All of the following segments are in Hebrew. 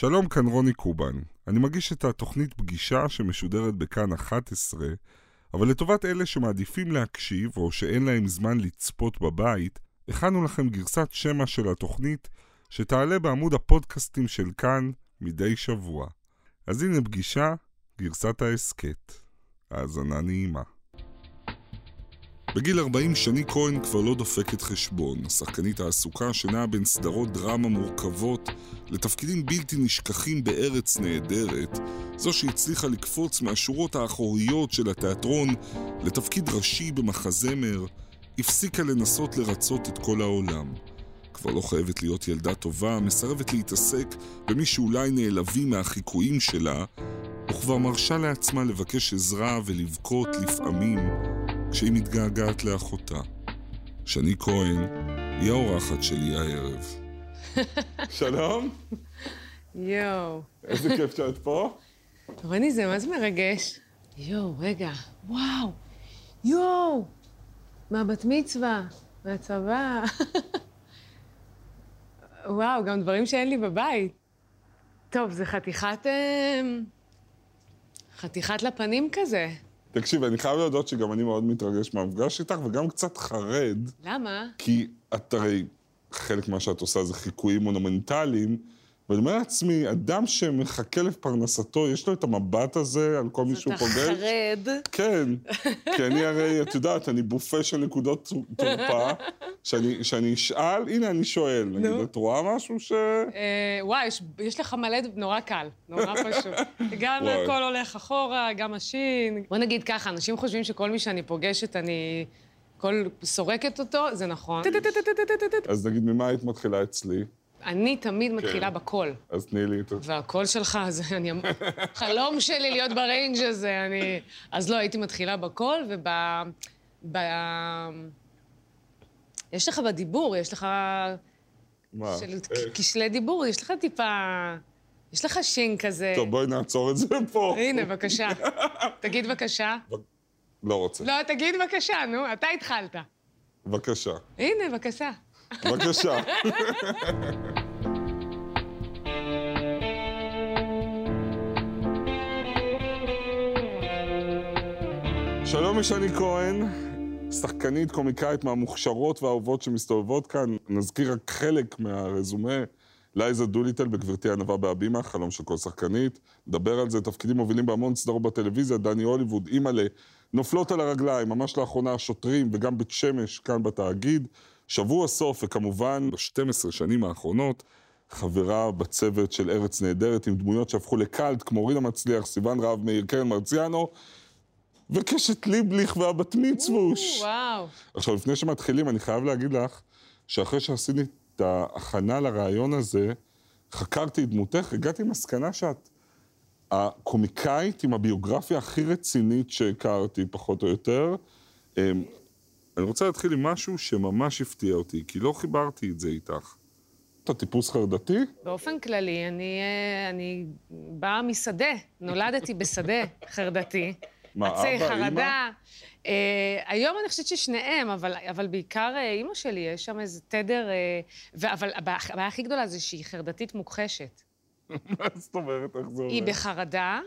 שלום, כאן רוני קובן. אני מגיש את התוכנית פגישה שמשודרת בכאן 11, אבל לטובת אלה שמעדיפים להקשיב או שאין להם זמן לצפות בבית, הכנו לכם גרסת שמע של התוכנית שתעלה בעמוד הפודקאסטים של כאן מדי שבוע. אז הנה פגישה, גרסת ההסכת. האזנה נעימה. בגיל 40 שני כהן כבר לא דופקת חשבון, השחקנית העסוקה שנעה בין סדרות דרמה מורכבות לתפקידים בלתי נשכחים בארץ נהדרת, זו שהצליחה לקפוץ מהשורות האחוריות של התיאטרון לתפקיד ראשי במחזמר, הפסיקה לנסות לרצות את כל העולם. כבר לא חייבת להיות ילדה טובה, מסרבת להתעסק במי שאולי נעלבים מהחיקויים שלה, וכבר מרשה לעצמה לבקש עזרה ולבכות לפעמים כשהיא מתגעגעת לאחותה. שני כהן היא האורחת שלי הערב. שלום, יואו. איזה כיף שאת פה. רוני, זה מה זה מרגש? יואו, רגע. וואו. יואו. מהבת מצווה, מהצבא. וואו, גם דברים שאין לי בבית. טוב, זה חתיכת... אה, חתיכת לפנים כזה. תקשיב, אני חייב להודות שגם אני מאוד מתרגש מהמפגש איתך, וגם קצת חרד, למה? כי את הרי, חלק מה שאת עושה זה חיקויים מונומנטליים, ואני אומר לעצמי, אדם שמחכה לפרנסתו, יש לו את המבט הזה על כל מי שהוא אתה פוגש? חרד. כן, כי אני הרי, את יודעת, אני בופה של נקודות תורפה, שאני, שאני אשאל, הנה אני שואל, נגיד. את רואה משהו ש... אה, וואי, יש, יש לך מלא, נורא קל, נורא פשוט. גם וואי. הכל הולך אחורה, גם השין. בוא נגיד ככה, אנשים חושבים שכל מי שאני פוגשת, אני... כל סורקת אותו, זה נכון. אז נגיד, ממה היית מתחילה אצלי? אני תמיד מתחילה בקול. אז תני לי את... והקול שלך, זה אני... חלום שלי להיות ב range הזה, אני... אז לא, הייתי מתחילה בקול, וב... ב... יש לך בדיבור, יש לך... מה? של כשלי דיבור, יש לך טיפה... יש לך שין כזה. טוב, בואי נעצור את זה פה. הנה, בבקשה. תגיד בבקשה. לא רוצה. לא, תגיד בבקשה, נו, אתה התחלת. בבקשה. הנה, בבקשה. בבקשה. שלום משני כהן, שחקנית, קומיקאית מהמוכשרות והאהובות שמסתובבות כאן. נזכיר רק חלק מהרזומה. לייזה דוליטל בגברתי ענווה בהבימה, חלום של כל שחקנית. נדבר על זה, תפקידים מובילים בהמון סדרות בטלוויזיה, דני הוליווד, אימא'לה, נופלות על הרגליים, ממש לאחרונה השוטרים וגם בית שמש כאן בתאגיד. שבוע סוף, וכמובן, ב-12 שנים האחרונות, חברה בצוות של ארץ נהדרת עם דמויות שהפכו לקאלט, כמו רינה מצליח, סיוון רהב מאיר, קרן מרציאנו, וקשת ליבליך והבת מצווש. וואו. עכשיו, לפני שמתחילים, אני חייב להגיד לך, שאחרי שעשיתי את ההכנה לרעיון הזה, חקרתי את דמותך, הגעתי למסקנה שאת הקומיקאית עם הביוגרפיה הכי רצינית שהכרתי, פחות או יותר. אני רוצה להתחיל עם משהו שממש הפתיע אותי, כי לא חיברתי את זה איתך. אתה טיפוס חרדתי? באופן כללי, אני, אה, אני באה משדה, נולדתי בשדה חרדתי. מה, עצי אבא, חרדה. אמא? אה, היום אני חושבת ששניהם, אבל, אבל בעיקר אה, אימא שלי, יש שם איזה תדר... אה, ו, אבל הבעיה הבעיה הכי גדולה זה שהיא חרדתית מוכחשת. מה זאת אומרת, איך זה עובד? היא בחרדה,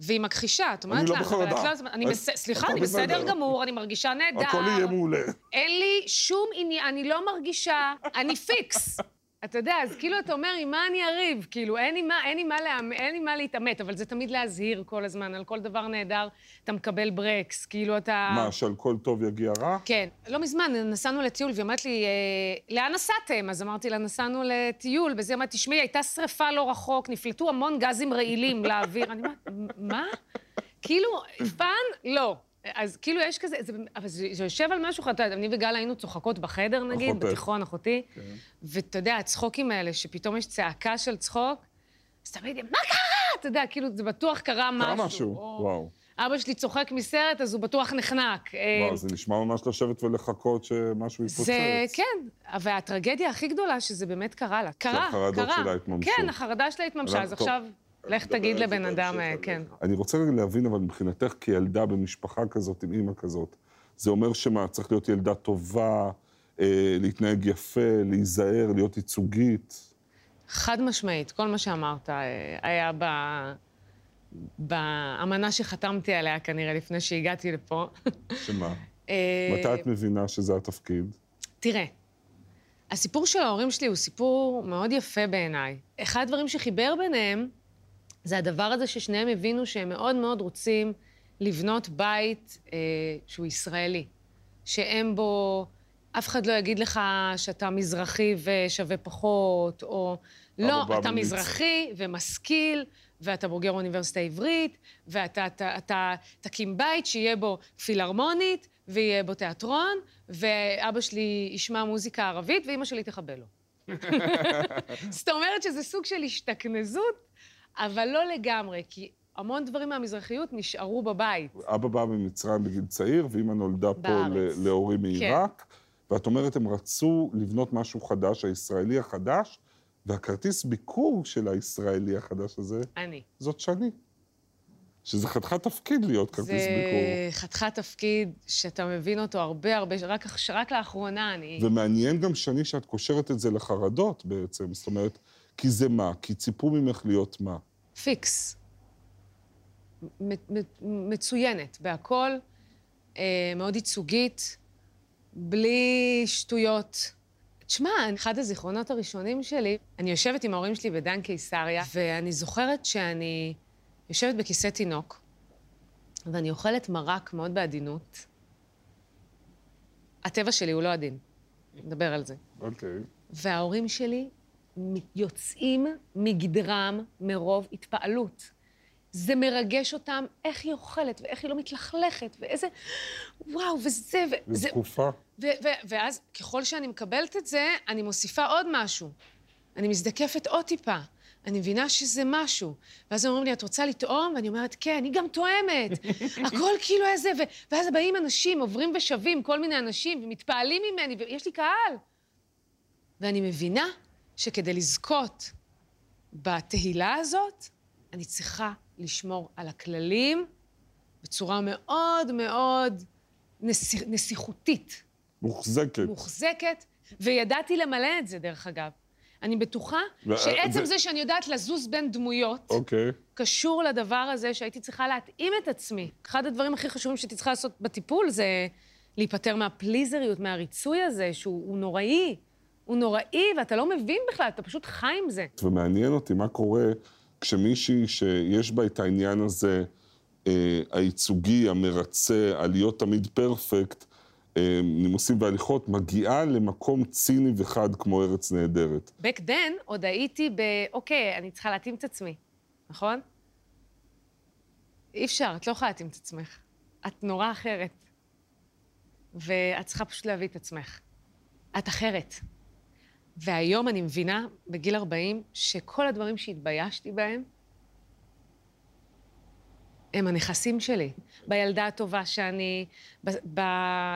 והיא מכחישה. את אומרת לא לה, אבל. את לא... אני אז בס... סליחה, אני בסדר בסדר. גמור, אני מרגישה נהדר. הכל יהיה מעולה. אין לי שום עניין, אני לא מרגישה, אני פיקס. אתה יודע, אז כאילו אתה אומר, עם מה אני אריב? כאילו, אין לי מה, אין מה. אין לי מה להתעמת, אבל זה תמיד להזהיר כל הזמן, על כל דבר נהדר אתה מקבל ברקס, כאילו אתה... מה, שעל כל טוב יגיע רע? כן. לא מזמן נסענו לטיול, והיא אמרת לי, אה, לאן נסעתם? אז אמרתי לה, נסענו לטיול, וזה אמרת, תשמעי, הייתה שריפה לא רחוק, נפלטו המון גזים רעילים לאוויר. אני אומרת, מה? כאילו, fun? לא. אז כאילו יש כזה, זה, אבל זה, זה יושב על משהו, אתה יודע, אני וגל היינו צוחקות בחדר, נגיד, אחותך. בתיכון, אחותי, ואתה יודע, הצחוקים האלה, שפתאום יש צעקה של צחוק, אז תמיד, מה קרה? אתה יודע, כאילו, זה בטוח קרה משהו. קרה משהו, או- וואו. אבא שלי צוחק מסרט, אז הוא בטוח נחנק. אה, וואו, זה נשמע ממש לשבת ולחכות שמשהו יתפוצץ. זה, כן, והטרגדיה הכי גדולה שזה באמת קרה לה. קרה, שהחרדות קרה. שלה התממשו. כן, החרדה שלה התממשה, אז טוב. עכשיו, לך תגיד לבן אדם, אה, כן. אני רוצה רגע להבין, אבל מבחינתך כילדה במשפחה כזאת, עם אימא כזאת, זה אומר שמה, צריך להיות ילדה טובה, אה, להתנהג יפה, להיזהר, להיות ייצוגית. חד משמעית, כל מה שאמרת אה, היה ב... באמנה שחתמתי עליה כנראה לפני שהגעתי לפה. שמה? אה, מתי את מבינה שזה התפקיד? תראה, הסיפור של ההורים שלי הוא סיפור מאוד יפה בעיניי. אחד הדברים שחיבר ביניהם זה הדבר הזה ששניהם הבינו שהם מאוד מאוד רוצים לבנות בית אה, שהוא ישראלי. שאין בו, אף אחד לא יגיד לך שאתה מזרחי ושווה פחות, או לא, אתה ממליץ. מזרחי ומשכיל, ואתה בוגר האוניברסיטה העברית, ואתה אתה, אתה, תקים בית שיהיה בו פילהרמונית, ויהיה בו תיאטרון, ואבא שלי ישמע מוזיקה ערבית, ואימא שלי תחבל לו. זאת אומרת שזה סוג של השתכנזות, אבל לא לגמרי, כי המון דברים מהמזרחיות נשארו בבית. אבא בא ממצרים בגיל צעיר, ואימא נולדה פה בארץ. ל- להורים מעיראק, ואת אומרת, הם רצו לבנות משהו חדש, הישראלי החדש, והכרטיס ביקור של הישראלי החדש הזה, אני. זאת שני. שזה חתיכת תפקיד להיות כרטיס זה ביקור. חתיכת תפקיד שאתה מבין אותו הרבה הרבה, רק, רק לאחרונה אני... ומעניין גם, שני, שאת קושרת את זה לחרדות בעצם. זאת אומרת, כי זה מה? כי ציפו ממך להיות מה? פיקס. מצוינת בהכל, אה, מאוד ייצוגית, בלי שטויות. תשמע, אחד הזיכרונות הראשונים שלי, אני יושבת עם ההורים שלי בדן קיסריה, ואני זוכרת שאני יושבת בכיסא תינוק, ואני אוכלת מרק מאוד בעדינות. הטבע שלי הוא לא עדין, נדבר על זה. אוקיי. וההורים שלי יוצאים מגדרם מרוב התפעלות. זה מרגש אותם איך היא אוכלת, ואיך היא לא מתלכלכת, ואיזה... וואו, וזה... וזה... תקופה. ואז, ככל שאני מקבלת את זה, אני מוסיפה עוד משהו. אני מזדקפת עוד טיפה. אני מבינה שזה משהו. ואז הם אומרים לי, את רוצה לטעום? ואני אומרת, כן, אני גם טועמת. הכל כאילו איזה... ו- ואז באים אנשים, עוברים ושבים, כל מיני אנשים, ומתפעלים ממני, ויש לי קהל. ואני מבינה שכדי לזכות בתהילה הזאת, אני צריכה לשמור על הכללים בצורה מאוד מאוד נסיך, נסיכותית, מוחזקת. מוחזקת, וידעתי למלא את זה, דרך אגב. אני בטוחה ו- שעצם זה- זה שאני יודעת לזוז בין דמויות, אוקיי. קשור לדבר הזה שהייתי צריכה להתאים את עצמי. אחד הדברים הכי חשובים שהייתי צריכה לעשות בטיפול זה להיפטר מהפליזריות, מהריצוי הזה, שהוא הוא נוראי. הוא נוראי, ואתה לא מבין בכלל, אתה פשוט חי עם זה. ומעניין אותי מה קורה כשמישהי שיש בה את העניין הזה, אה, הייצוגי, המרצה, הלהיות תמיד פרפקט, אה, נימוסים והליכות, מגיעה למקום ציני וחד כמו ארץ נהדרת. back then עוד הייתי ב... אוקיי, אני צריכה להתאים את עצמי, נכון? אי אפשר, את לא יכולה להתאים את עצמך. את נורא אחרת. ואת צריכה פשוט להביא את עצמך. את אחרת. והיום אני מבינה, בגיל 40, שכל הדברים שהתביישתי בהם, הם הנכסים שלי. בילדה הטובה שאני... ב... ב...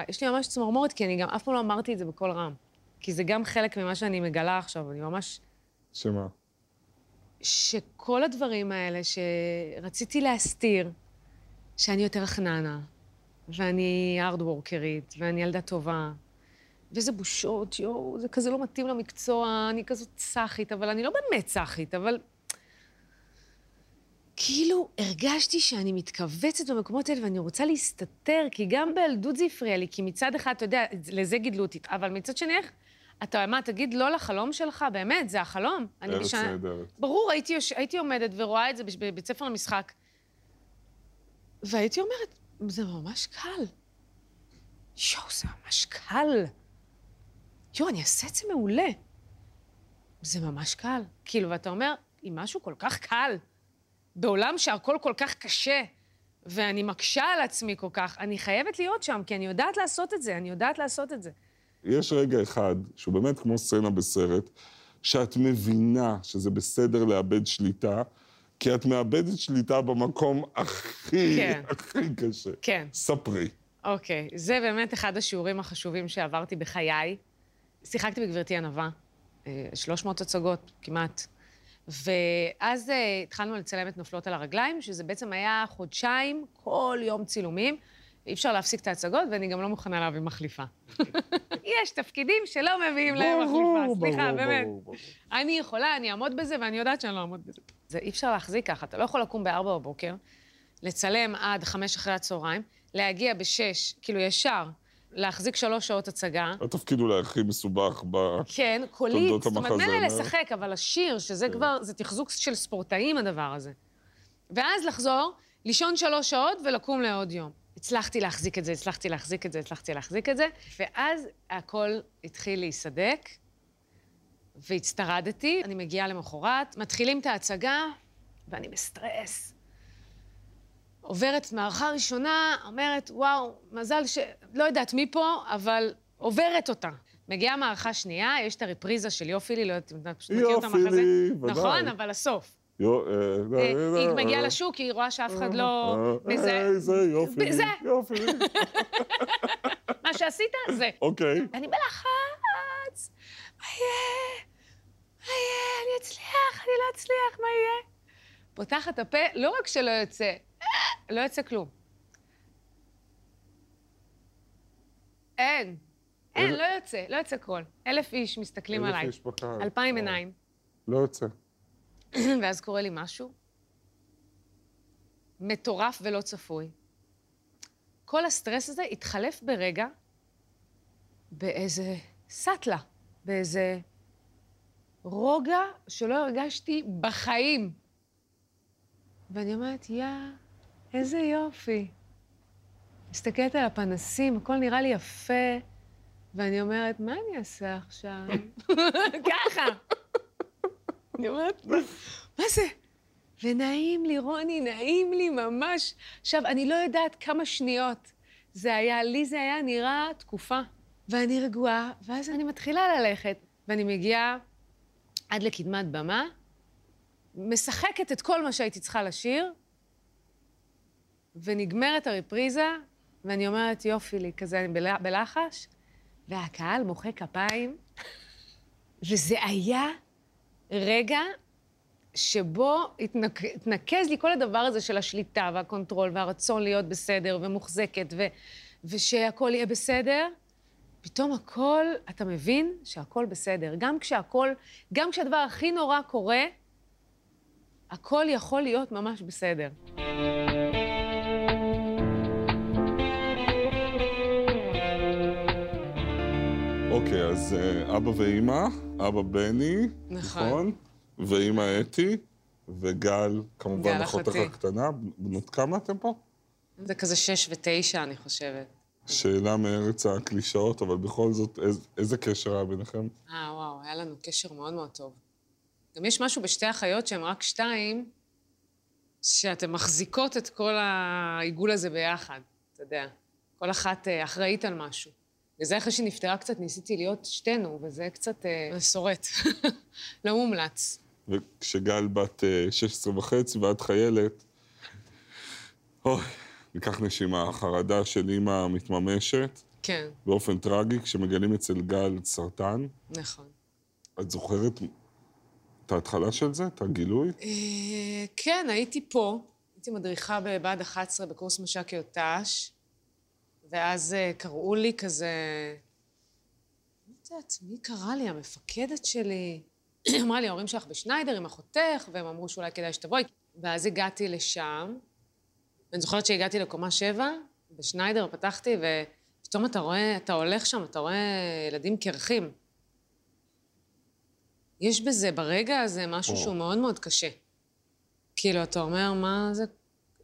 יש לי ממש צמרמורת, כי אני גם אף פעם לא אמרתי את זה בקול רם. כי זה גם חלק ממה שאני מגלה עכשיו, אני ממש... שמה? שכל הדברים האלה שרציתי להסתיר, שאני יותר חננה, ואני הארדוורקרית, ואני ילדה טובה, ואיזה בושות, יואו, זה כזה לא מתאים למקצוע, אני כזאת סאחית, אבל אני לא באמת סאחית, אבל... כאילו הרגשתי שאני מתכווצת במקומות האלה ואני רוצה להסתתר, כי גם בילדות זה הפריע לי, כי מצד אחד, אתה יודע, לזה גידלו אותי, אבל מצד שני, איך... אתה, מה, תגיד לא לחלום שלך? באמת, זה החלום. אני ארץ בשנה- נהדרת. ברור, הייתי, יוש... הייתי עומדת ורואה את זה בבית ספר למשחק. והייתי אומרת, זה ממש קל. יואו, זה ממש קל. יואו, אני אעשה את זה מעולה. זה ממש קל. כאילו, ואתה אומר, אם משהו כל כך קל, בעולם שהכל כל כך קשה, ואני מקשה על עצמי כל כך, אני חייבת להיות שם, כי אני יודעת לעשות את זה, אני יודעת לעשות את זה. יש רגע אחד, שהוא באמת כמו סצנה בסרט, שאת מבינה שזה בסדר לאבד שליטה, כי את מאבדת שליטה במקום הכי, כן. הכי קשה. כן. ספרי. אוקיי, זה באמת אחד השיעורים החשובים שעברתי בחיי. שיחקתי בגברתי ענווה, אה, 300 הצגות כמעט. ואז אה, התחלנו לצלם את נופלות על הרגליים, שזה בעצם היה חודשיים, כל יום צילומים. אי אפשר להפסיק את ההצגות, ואני גם לא מוכנה להביא מחליפה. יש תפקידים שלא מביאים להם החלפה. סליחה, באמת. אני יכולה, אני אעמוד בזה, ואני יודעת שאני לא אעמוד בזה. זה אי אפשר להחזיק ככה, אתה לא יכול לקום ב-4 בבוקר, לצלם עד 5 אחרי הצהריים, להגיע ב-6, כאילו ישר, להחזיק שלוש שעות הצגה. התפקיד אולי הכי מסובך בתולדות כן, קולית, זאת אומרת, מילא לשחק, אבל השיר, שזה כן. כבר, זה תחזוק של ספורטאים, הדבר הזה. ואז לחזור, לישון שלוש שעות ולקום לעוד יום. הצלחתי להחזיק את זה, הצלחתי להחזיק את זה, הצלחתי להחזיק את זה, ואז הכל התחיל להיסדק, והצטרדתי. אני מגיעה למחרת, מתחילים את ההצגה, ואני בסטרס. עוברת מערכה ראשונה, אומרת, וואו, מזל ש... לא יודעת מי פה, אבל עוברת אותה. מגיעה מערכה שנייה, יש את הרפריזה של יופילי, לא יודעת אם אתה פשוט מכיר את המחזה. יופילי, ודאי. נכון, אבל הסוף. אה, אה, היא מגיעה לשוק, היא רואה שאף אחד לא... אה, זה יופי. זה. יופי. מה שעשית, זה. אוקיי. אני בלחץ. מה יהיה? מה יהיה? אני אצליח, אני לא אצליח, מה יהיה? פותחת הפה, לא רק שלא יוצא, לא יוצא כלום. אין. אין, לא יוצא, לא יוצא קול. אלף איש מסתכלים עליי. אלף איש בקהל. אלפיים עיניים. לא יוצא. ואז קורה לי משהו מטורף ולא צפוי. כל הסטרס הזה התחלף ברגע באיזה סאטלה, באיזה רוגע שלא הרגשתי בחיים. ואני אומרת, יא, איזה יופי. מסתכלת על הפנסים, הכל נראה לי יפה, ואני אומרת, מה אני אעשה עכשיו? ככה. אני אומרת, מה זה? ונעים לי, רוני, נעים לי ממש. עכשיו, אני לא יודעת כמה שניות זה היה, לי זה היה נראה תקופה. ואני רגועה, ואז אני מתחילה ללכת, ואני מגיעה עד לקדמת במה, משחקת את כל מה שהייתי צריכה לשיר, ונגמרת הרפריזה, ואני אומרת, יופי לי, כזה, אני בלחש, והקהל מוחא כפיים, וזה היה רגע שבו התנק... התנקז לי כל הדבר הזה של השליטה וה control והרצון להיות בסדר ומוחזקת ו... ושהכול יהיה בסדר. פתאום הכל, אתה מבין שהכל בסדר. גם כשהכול, גם כשהדבר הכי נורא קורה, הכל יכול להיות ממש בסדר. אוקיי, אז אה, אבא ואימא, אבא בני, נכון. נכון? ואימא אתי, וגל, כמובן אחותך. הקטנה. בנות כמה אתם פה? זה כזה שש ותשע, אני חושבת. שאלה מארץ הקלישאות, אבל בכל זאת, איז, איזה קשר היה ביניכם? אה, וואו, היה לנו קשר מאוד מאוד טוב. גם יש משהו בשתי אחיות שהן רק שתיים, שאתן מחזיקות את כל העיגול הזה ביחד, אתה יודע. כל אחת אה, אחראית על משהו. וזה אחרי שהיא נפטרה קצת, ניסיתי להיות שתינו, וזה קצת אה, שורט. לא מומלץ. וכשגל בת אה, 16 וחצי ואת חיילת, אוי, ניקח נשימה, החרדה של אימא מתממשת כן, באופן טרגי, כשמגלים אצל גל סרטן. נכון. את זוכרת את ההתחלה של זה, את הגילוי? אה, כן, הייתי פה. הייתי מדריכה בבה"ד 11 בקורס מש"קיות ת"ש, ואז אה, קראו לי כזה... לא יודעת, מי קרא לי? המפקדת שלי. אמרה לי, ההורים שלך בשניידר עם אחותך, והם אמרו שאולי כדאי שתבואי. ואז הגעתי לשם, ואני זוכרת שהגעתי לקומה שבע, בשניידר, פתחתי, ופתאום אתה רואה, אתה הולך שם, אתה רואה ילדים קרחים. יש בזה, ברגע הזה, משהו או. שהוא מאוד מאוד קשה. כאילו, אתה אומר, מה זה,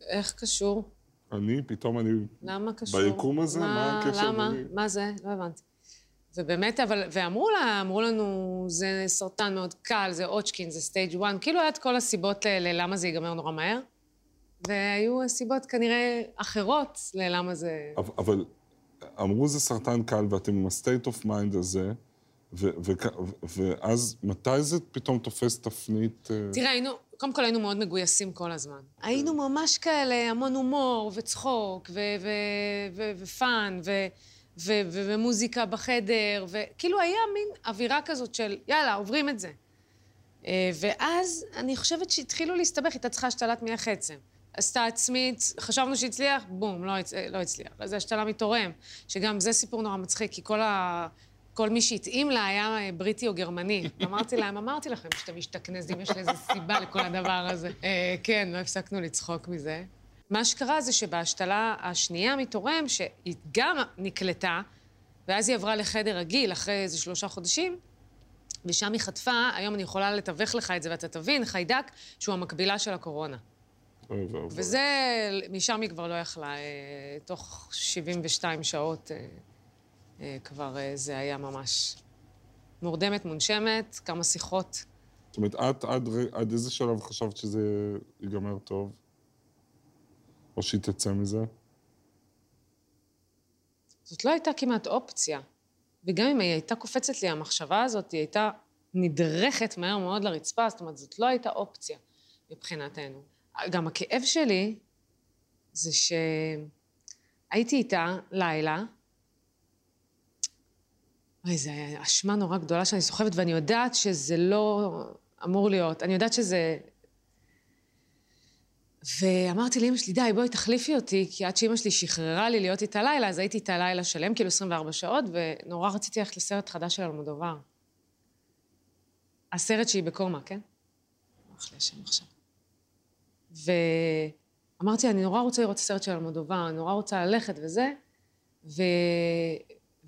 איך קשור? אני, פתאום אני... למה קשור? ביקום הזה? מה הקשר למה? ביני? מה זה? לא הבנתי. ובאמת, אבל, ואמרו לה, אמרו לנו, זה סרטן מאוד קל, זה אוצ'קין, זה סטייג' 1, כאילו היה את כל הסיבות ל- ללמה זה ייגמר נורא מהר, והיו סיבות כנראה אחרות ללמה זה... אבל- אבל אמרו זה סרטן קל ואתם עם ה-state of mind הזה, ו- ו- ואז מתי זה פתאום תופס תפנית? אה, תראה, היינו, קודם כל היינו מאוד מגויסים כל הזמן. היינו ממש כאלה, המון הומור וצחוק ו- ו- ו- ופאן ו- ו- ו- ומוזיקה בחדר, וכאילו היה מין אווירה כזאת של יאללה, עוברים את זה. אה, ואז אני חושבת שהתחילו להסתבך, הייתה צריכה השתלת מח עצם. עשתה עצמית, חשבנו שהצליח, בום, לא, הצ... לא הצליח. אז זה השתלה מתורם, שגם זה סיפור נורא מצחיק, כי כל כל מי שהתאים לה היה אה, בריטי או גרמני. אמרתי להם, אמרתי לכם שאתם משתכנזים, יש לזה סיבה לכל הדבר הזה. אה, כן, לא הפסקנו לצחוק מזה. מה שקרה זה שבהשתלה השנייה מתורם, שהיא גם נקלטה, ואז היא עברה לחדר רגיל אחרי איזה שלושה חודשים, ושם היא חטפה, היום אני יכולה לתווך לך את זה ואתה תבין, חיידק שהוא המקבילה של הקורונה. וזה, משם היא כבר לא יכלה. אה, תוך 72 שעות כבר אה, זה היה ממש מורדמת, מונשמת, כמה שיחות. זאת אומרת, את עד, עד איזה שלב חשבת שזה ייגמר טוב? או שהיא תצא מזה? זאת לא הייתה כמעט אופציה. וגם אם היא הייתה קופצת לי, המחשבה הזאת, היא הייתה נדרכת מהר מאוד לרצפה, זאת אומרת, זאת לא הייתה אופציה מבחינתנו. גם הכאב שלי זה שהייתי איתה לילה, אוי, זו אשמה נורא גדולה שאני סוחבת, ואני יודעת שזה לא אמור להיות. אני יודעת שזה... ואמרתי לאמא שלי, די, בואי תחליפי אותי, כי עד שאמא שלי שחררה לי להיות איתה לילה, אז הייתי איתה לילה שלם, כאילו 24 שעות, ונורא רציתי ללכת לסרט חדש של אלמודובר. הסרט שהיא בקומה, כן? הלך לי השם עכשיו. ואמרתי, אני נורא רוצה לראות את הסרט של אלמודובר, אני נורא רוצה ללכת וזה, ו...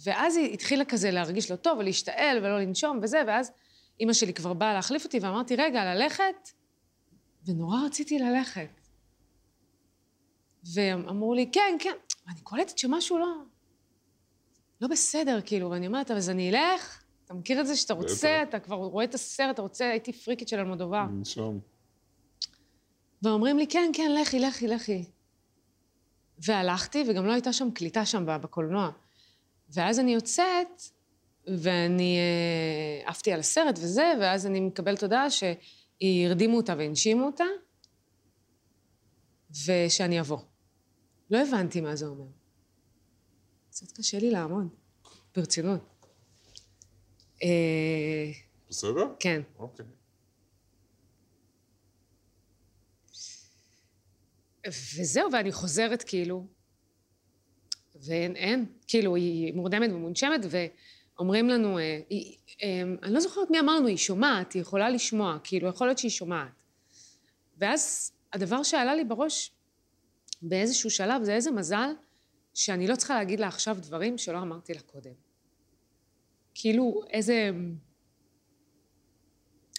ואז היא התחילה כזה להרגיש לא טוב, ולהשתעל ולא לנשום וזה, ואז אימא שלי כבר באה להחליף אותי, ואמרתי, רגע, ללכת? ונורא רציתי ללכת. ואמרו לי, כן, כן. ואני קולטת שמשהו לא... לא בסדר, כאילו, ואני אומרת, אז אני אלך? אתה מכיר את זה שאתה רוצה. אתה כבר רואה את הסרט, אתה רוצה, הייתי פריקית של אלמודובר. שם. ואומרים לי, כן, כן, לכי, לכי, לכי. והלכתי, וגם לא הייתה שם קליטה שם בקולנוע. ואז אני יוצאת, ואני אה, עפתי על הסרט וזה, ואז אני מקבלת הודעה שהרדימו אותה והנשימו אותה, ושאני אבוא. לא הבנתי מה זה אומר. קצת קשה לי לעמוד, ברצינות. אה, בסדר? כן. אוקיי. וזהו, ואני חוזרת כאילו, ואין, אין, כאילו, היא מורדמת ומונשמת, ואומרים לנו, אה, היא, אה, אני לא זוכרת מי אמר לנו, היא שומעת, היא יכולה לשמוע, כאילו, יכול להיות שהיא שומעת. ואז הדבר שעלה לי בראש באיזשהו שלב, זה איזה מזל שאני לא צריכה להגיד לה עכשיו דברים שלא אמרתי לה קודם. כאילו, איזה...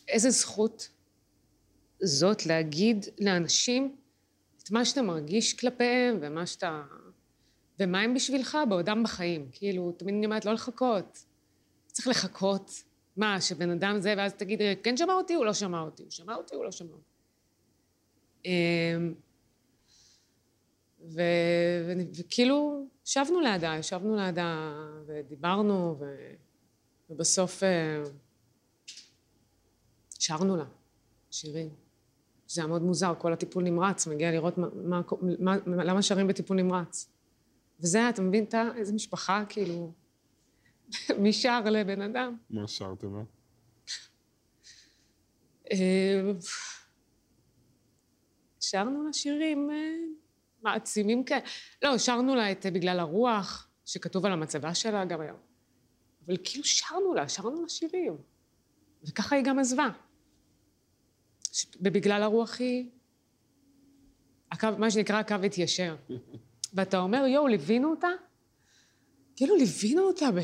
איזה זכות זאת להגיד לאנשים את מה שאתה מרגיש כלפיהם ומה שאתה... ומה הם בשבילך בעודם בחיים. כאילו, תמיד אני אומרת, לא לחכות. צריך לחכות. מה, שבן אדם זה, ואז תגיד, כן שמע אותי, הוא לא שמע אותי. הוא שמע אותי, הוא לא שמע אותי. אמ. וכאילו, ישבנו לידה, ישבנו לידה ודיברנו, ו... ובסוף אה, שרנו לה שירים. זה היה מאוד מוזר, כל הטיפול נמרץ, מגיע לראות מה, מה, מה, למה שרים בטיפול נמרץ. וזה, אתה מבין, אתה, איזה משפחה, כאילו, מי שר לבן אדם? מה שרתם לה? אה, שרנו לה שירים אה, מעצימים כאלה. לא, שרנו לה את אה, בגלל הרוח, שכתוב על המצבה שלה גם היום. אבל כאילו שרנו לה, שרנו לה שירים. וככה היא גם עזבה. ובגלל הרוח היא... הקו, מה שנקרא הקו התיישר. ואתה אומר, יואו, ליווינו אותה? כאילו ליווינו אותה ב...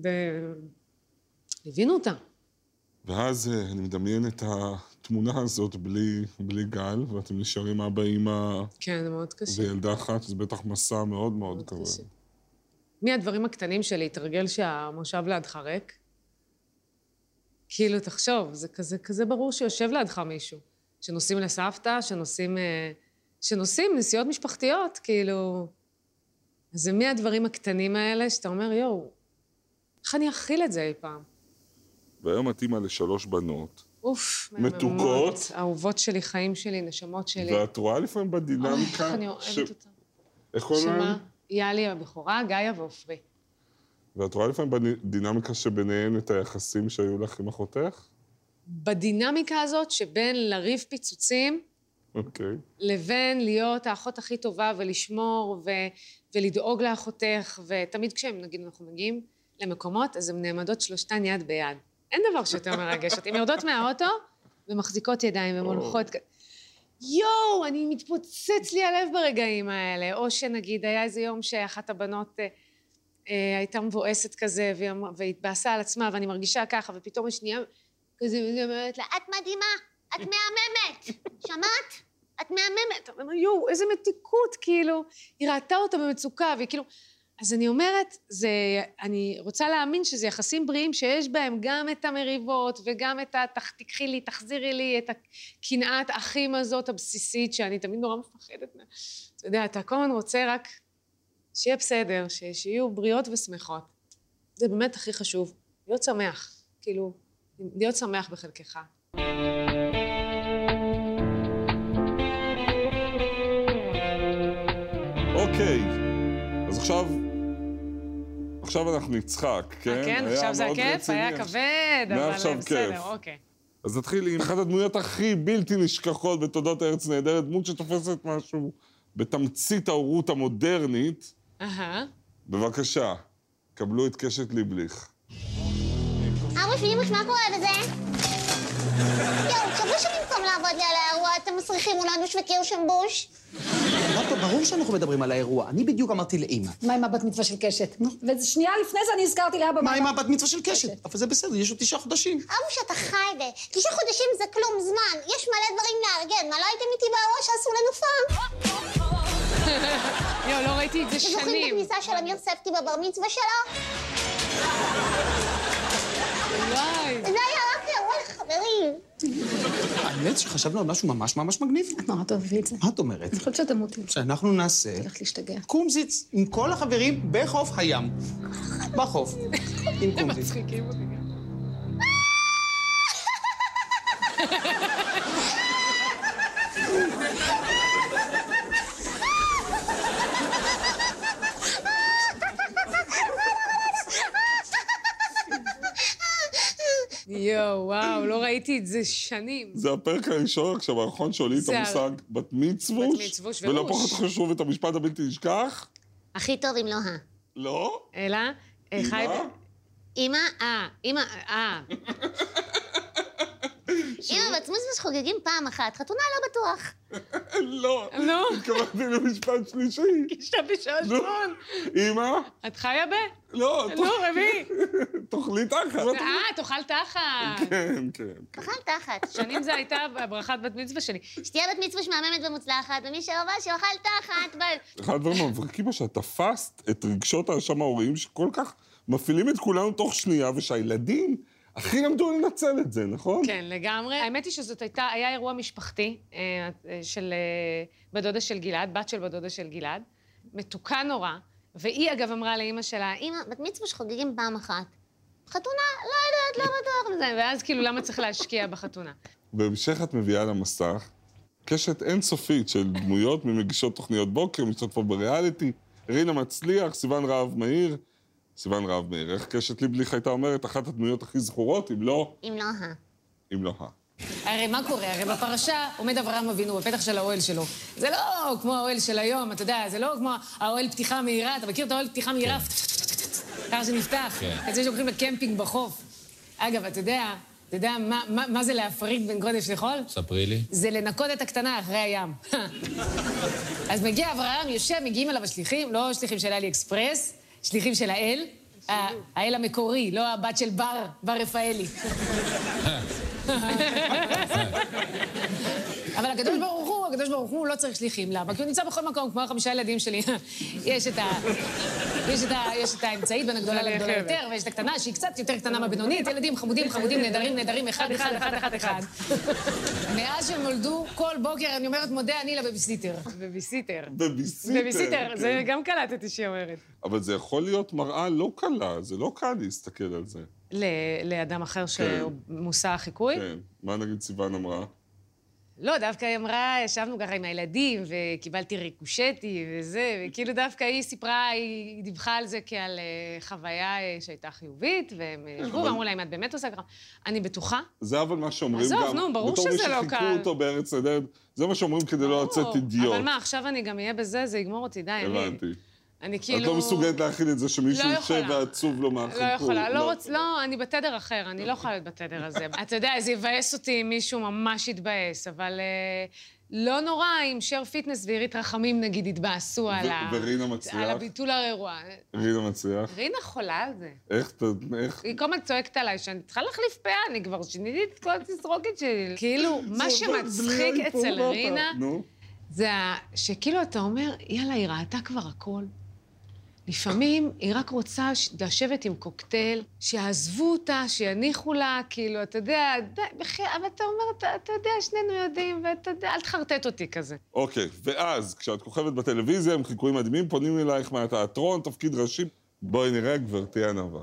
ב... ליווינו אותה. ואז אה, אני מדמיין את התמונה הזאת בלי, בלי גל, ואתם נשארים אבא, אימא כן, זה מאוד קשה. וילדה אחת, זה בטח מסע מאוד מאוד מאוד כבד. מהדברים הקטנים שלי, התרגל שהמושב לידך ריק. כאילו, תחשוב, זה כזה, כזה ברור שיושב לידך מישהו. שנוסעים לסבתא, שנוסעים, אה, שנוסעים נסיעות משפחתיות, כאילו... אז זה מהדברים הקטנים האלה שאתה אומר, יואו, איך אני אכיל את זה אי פעם? והיום את אימא לשלוש בנות, אוף, מתוקות. אהובות שלי, חיים שלי, נשמות שלי. ואת רואה לפעמים אוי, בדינמיקה... איך אני ש- אוהבת אותם. איך קוראים להם? שמה? יאלי הבכורה, גאיה ועופרי. ואת רואה לפעמים בדינמיקה שביניהן את היחסים שהיו לך עם אחותך? בדינמיקה הזאת שבין לריב פיצוצים אוקיי. לבין להיות האחות הכי טובה ולשמור ו- ולדאוג לאחותך, ותמיד כשהם, נגיד, אנחנו מגיעים למקומות, אז הן נעמדות שלושתן יד ביד. אין דבר שיותר מרגש אותי. הן יורדות מהאוטו ומחזיקות ידיים. כ- יואו, אני מתפוצץ לי הלב ברגעים האלה. או שנגיד, היה איזה יום שאחת הבנות אה, אה, הייתה מבואסת כזה, אמרה- והתבאסה על עצמה, ואני מרגישה ככה, ופתאום השנייה כזה, והיא אומרת לה, את מדהימה, את מהממת, שמעת? את מהממת. אתה אומר, יואו, איזה מתיקות, כאילו. היא ראתה אותה במצוקה, והיא כאילו... אז אני אומרת, זה, אני רוצה להאמין שזה יחסים בריאים שיש בהם גם את המריבות וגם את ה... "תח- תיקחי לי, תחזירי לי, את הקנאת אחים הזאת הבסיסית, שאני תמיד נורא מפחדת ממנה. אתה יודע, אתה כל הזמן רוצה רק שיהיה בסדר, ש, שיהיו בריאות ושמחות. זה באמת הכי חשוב, להיות שמח. כאילו, להיות שמח בחלקך. עכשיו... עכשיו אנחנו נצחק, כן? אה, כן, היה עכשיו זה רציני. היה כבד, אבל בסדר, כיף. אוקיי. אז נתחיל עם אחת הדמויות הכי בלתי נשכחות בתולדות ארץ נהדרת, דמות שתופסת משהו בתמצית ההורות המודרנית. אהה. בבקשה, קבלו את קשת ליבליך. אבא שלימוש, מה קורה בזה? יואו, שבוע שבמקום לעבוד לי על האירוע, אתם מסריחים ושמבוש? לא, ברור שאנחנו מדברים על האירוע. אני בדיוק אמרתי לאימא. מה עם הבת מצווה של קשת? ושנייה לפני זה אני הזכרתי לאבא... מה עם הבת מצווה של קשת? אבל זה בסדר, יש עוד תשעה חודשים. אבא, שאתה חי ב... תשעה חודשים זה כלום זמן. יש מלא דברים לארגן. מה, לא הייתם איתי באירוע שעשו לנו פעם? יואו, לא ראיתי את זה אתם זוכרים שנים. את הכניסה של אמיר ספטי בבר מצווה שלו? וואי. זה היה רק אירוע לחברים. האמת שחשבנו על משהו ממש ממש מגניב. נורא תאהבי את זה. מה את אומרת? אני חושבת שאתה מוטי. שאנחנו נעשה הולכת להשתגע. קומזיץ עם כל החברים בחוף הים. בחוף. עם קומזיץ. מצחיקים אותי. יואו, וואו, לא ראיתי את זה שנים. זה הפרק הראשון עכשיו, האחרון שעולים את המושג בת מצווש, בת מצווש ולא. פחות חשוב את המשפט הבלתי נשכח. הכי טוב אם לא ה. לא? אלא, אה, חי... אמא? אמא, אה, אמא, אה. אמא בצמוזמוס חוגגים פעם אחת, חתונה לא בטוח. לא. לא. התכוונתי למשפט שלישי. אישה בשעשון. אמא? את חיה ב? לא, לא, רבי. תאכלי תחת. אה, תאכל תחת. כן, כן. תאכל תחת. שנים זה הייתה ברכת בת מצווה שלי. שתהיה בת מצווה מהממת ומוצלחת, ומי בא, שיאכל תחת. אחד הדברים המבריקים הוא שאת תפסת את רגשות האשם ההוריים שכל כך מפעילים את כולנו תוך שנייה, ושהילדים הכי למדו לנצל את זה, נכון? כן, לגמרי. האמת היא שזאת הייתה, היה אירוע משפחתי אה, אה, של אה, בת דודה של גלעד, בת של בת דודה של גלעד, מתוקה נורא, והיא אגב אמרה לאימא שלה, אמא, בת מצווה שחוגגים פעם אחת. חתונה, לא יודעת, לא בטוח. "זה", ואז כאילו, למה צריך להשקיע בחתונה? בהמשך את מביאה למסך קשת אינסופית של דמויות ממגישות תוכניות בוקר, משתתפות בריאליטי, רינה מצליח, סיוון רהב מאיר. סיוון רהב מאיר, איך קשת ליבליך הייתה אומרת, אחת הדמויות הכי זכורות, אם לא, אם לא ה. אם לא ה. הרי מה קורה? הרי בפרשה עומד אברהם אבינו בפתח של האוהל שלו. זה לא כמו האוהל של היום, אתה יודע, זה לא כמו האוהל פתיחה מהירה, אתה מכיר את האוהל פתיחה מהירה? ככה זה נפתח. את זה שלוקחים לקמפינג בחוף. אגב, אתה יודע, אתה יודע מה, מה, מה זה להפריד בין קודש לחול? ספרי לי. זה לנקות את הקטנה אחרי הים. אז מגיע אברהם, יושב, מגיעים אליו השליחים, לא שליחים של אלי אקספרס, שליחים של האל, ה- האל המקורי, לא הבת של בר, בר רפאלי. אבל הקדוש ברוך הוא, הקדוש ברוך הוא לא צריך שליחים. למה? כי הוא נמצא בכל מקום, כמו החמישה ילדים שלי. יש את ה... יש את ה... יש את האמצעית בין הגדולה לגדולה יותר, ויש את הקטנה שהיא קצת יותר קטנה מהבינונית. ילדים חמודים, חמודים, נהדרים, נהדרים, אחד, אחד, אחד, אחד, אחד. מאז שהם נולדו, כל בוקר אני אומרת, מודה אני לבייביסיטר. בייביסיטר. בביסיטר. בביסיטר, כן. זה גם קלטתי שהיא אומרת. אבל זה יכול להיות מראה לא קלה, זה לא קל להסתכל על זה. ל- לאדם אחר שהוא מושא החיקוי? כן. מה נגיד סיוון אמרה? לא, דווקא היא אמרה, ישבנו ככה עם הילדים, וקיבלתי ריקושטי וזה, וכאילו דווקא היא סיפרה, היא דיווחה על זה כעל אה, חוויה אה, שהייתה חיובית, והם אה, ישבו ואמרו לה, אם את באמת עושה ככה, אני בטוחה. זה אבל מה שאומרים עזוב, גם. נו, ברור בתור שזה לא מי קל. שחיכו אותו בארץ נהדרת, זה מה שאומרים כדי לא לצאת. אידיוט. אבל מה, עכשיו אני גם אהיה בזה, זה יגמור אותי, די, אני... הבנתי. אני כאילו... את לא מסוגלת להכיל את זה שמישהו לא יושב. ועצוב לו מהחיקוי. לא יכולה, לא רוצה, לא, אני בתדר אחר, אני לא יכולה להיות בתדר הזה. אתה יודע, זה יבאס אותי אם מישהו ממש יתבאס, אבל אה, לא נורא אם שר פיטנס ועירית רחמים, נגיד, יתבאסו על ה... ורינה מצליח? על הביטול האירוע. רינה מצליח. רינה חולה על זה. איך, ת- איך... היא כל הזמן צועקת עליי שאני צריכה להחליף פאה, אני כבר שיניתי את כל התסרוקת שלי. כאילו, מה שמצחיק אצל רינה. זה שכאילו אתה אומר, יאללה, היא ראתה כבר הכל. לפעמים היא רק רוצה לשבת עם קוקטייל, שיעזבו אותה, שיניחו לה, כאילו, אתה יודע, די, בחייאת, אבל אתה אומר, אתה, אתה יודע, שנינו יודעים, ואתה יודע, אל תחרטט אותי כזה. אוקיי, ואז, כשאת כוכבת בטלוויזיה, עם חיקויים מדהימים, פונים אלייך מהתיאטרון, תפקיד ראשי. בואי נראה, גברתי ענווה.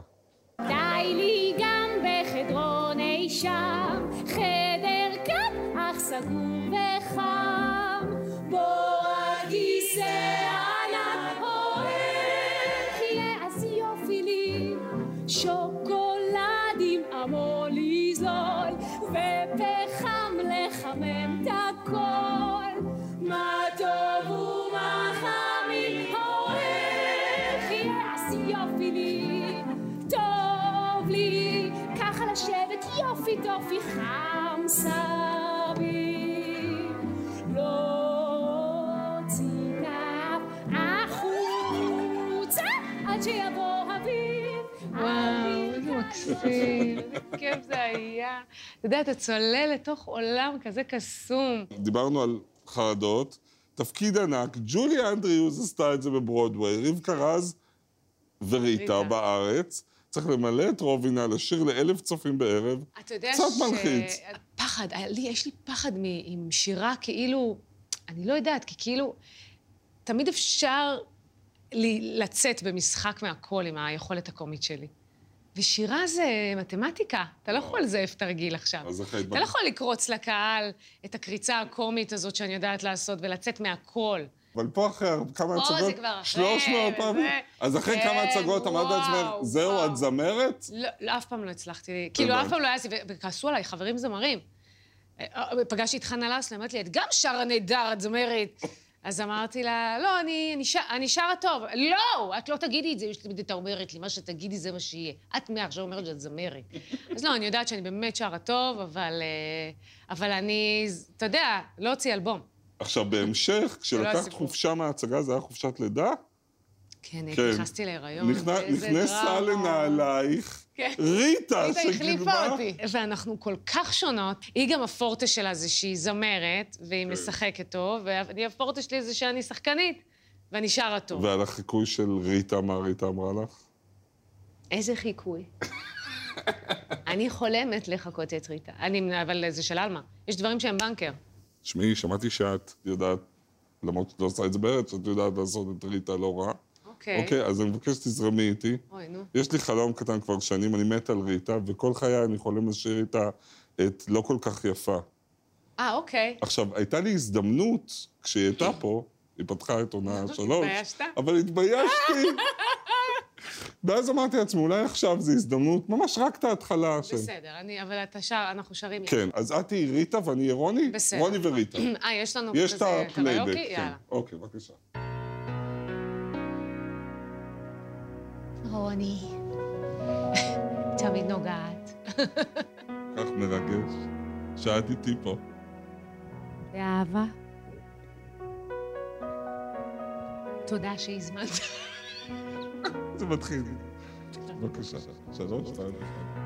די לי גם בחדרון אי שם, חדר קט אך סגור וחם. מקסים, איזה כיף זה היה. אתה יודע, אתה צולל לתוך עולם כזה קסום. דיברנו על חרדות, תפקיד ענק, ג'וליה אנדריוז עשתה את זה בברודוויי, רבקה רז וריטה ריטה. בארץ. צריך למלא את רובינה, לשיר לאלף צופים בערב. אתה יודע קצת מלחיץ. פחד, לי, יש לי פחד מ... עם שירה, כאילו... אני לא יודעת, כי כאילו... תמיד אפשר לי, לצאת במשחק מהכל עם היכולת הקומית שלי. ושירה זה מתמטיקה, אתה לא יכול לזייף תרגיל עכשיו. אז היית אתה לא יכול לקרוץ לקהל את הקריצה הקומית הזאת שאני יודעת לעשות ולצאת מהכל. אבל פה אחרי כמה פה הצגות, זה כבר אחרי, 300 וזה- פעמים. אז אחרי כן, כמה הצגות אמרת לעצמך, זהו. את זמרת? לא, לא, אף פעם לא הצלחתי. כאילו, אף פעם לא היה וכעסו עליי, חברים זמרים. אה, אה, פגשתי את חנה לסלה, אמרת לי, את גם שרה נהדר, את זמרת. אז אמרתי לה, לא, אני, אני, ש... אני שרה טוב. לא, את לא תגידי את זה, יש תמיד הייתה אומרת לי, מה שתגידי זה מה שיהיה. את מעכשיו אומרת שאת זמרת. אז לא, אני יודעת שאני באמת שרה טוב, אבל, אה, אבל אני, אתה יודע, לא הוציא אלבום. עכשיו, בהמשך, כשלקחת הסיפור. חופשה מההצגה, זה היה חופשת לידה? כן, כן. נכנסתי להיריון, נכנ- איזה נכנסה. לנעלייך כן. ריטה, ריטה החליפה אותי. ואנחנו כל כך שונות. היא גם הפורטה שלה זה שהיא זמרת, כן. והיא משחקת טוב, ואני הפורטה שלי זה שאני שחקנית, ואני שרה טוב. ועל החיקוי של ריטה, מה ריטה אמרה לך? איזה חיקוי. אני חולמת לחכות את ריטה. אני, אבל זה של עלמה. יש דברים שהם בנקר. תשמעי, שמעתי שאת יודעת, למרות שאת לא עושה את זה בארץ, שאת יודעת לעשות את ריטה לא רע. אוקיי. אוקיי, אז אני מבקש שתזרמי איתי. אוי, נו. יש לי חלום קטן כבר שנים, אני מת על ריטה, וכל חיי אני חולם לשיר איתה את לא כל כך יפה. אה, אוקיי. עכשיו, הייתה לי הזדמנות, כשהיא הייתה פה, היא פתחה את עונה שלוש, התביישת? אבל התביישתי. ואז אמרתי לעצמי, אולי עכשיו זו הזדמנות, ממש רק את ההתחלה. בסדר, אני, אבל אתה שר, אנחנו שרים כן, אז את תהיי ריטה ואני אהיה רוני? בסדר. רוני וריטה. אה, יש לנו יש כזה קריוקי? כן. יאללה. אוקיי, בבקשה. רוני, תמיד נוגעת. כך מרגש שאת איתי פה. באהבה. תודה שהזמנת. זה מתחיל. בבקשה. שלוש, שתיים, אחד.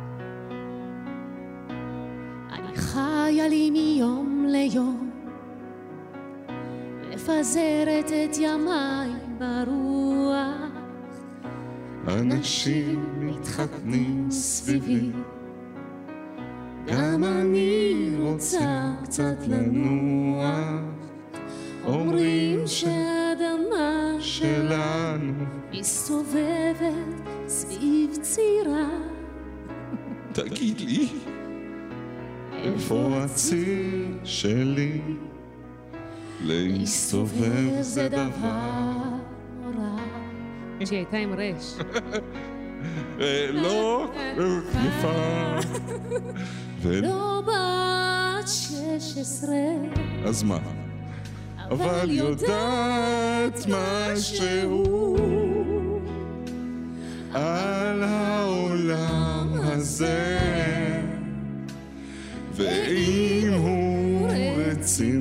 אני חיה לי מיום ליום, מפזרת את ימיי ברוח. אנשים מתחתנים סביבי, גם אני רוצה קצת לנוח. אומרים שהאדמה שלנו מסתובבת סביב צירה. תגיד לי, איפה הציר שלי? להסתובב זה דבר... שהיא הייתה עם רש. אה, לא, אה, יפה. ו- לא בת שש עשרה, אז מה? אבל יודעת משהו על העולם הזה. ואם הוא רציני,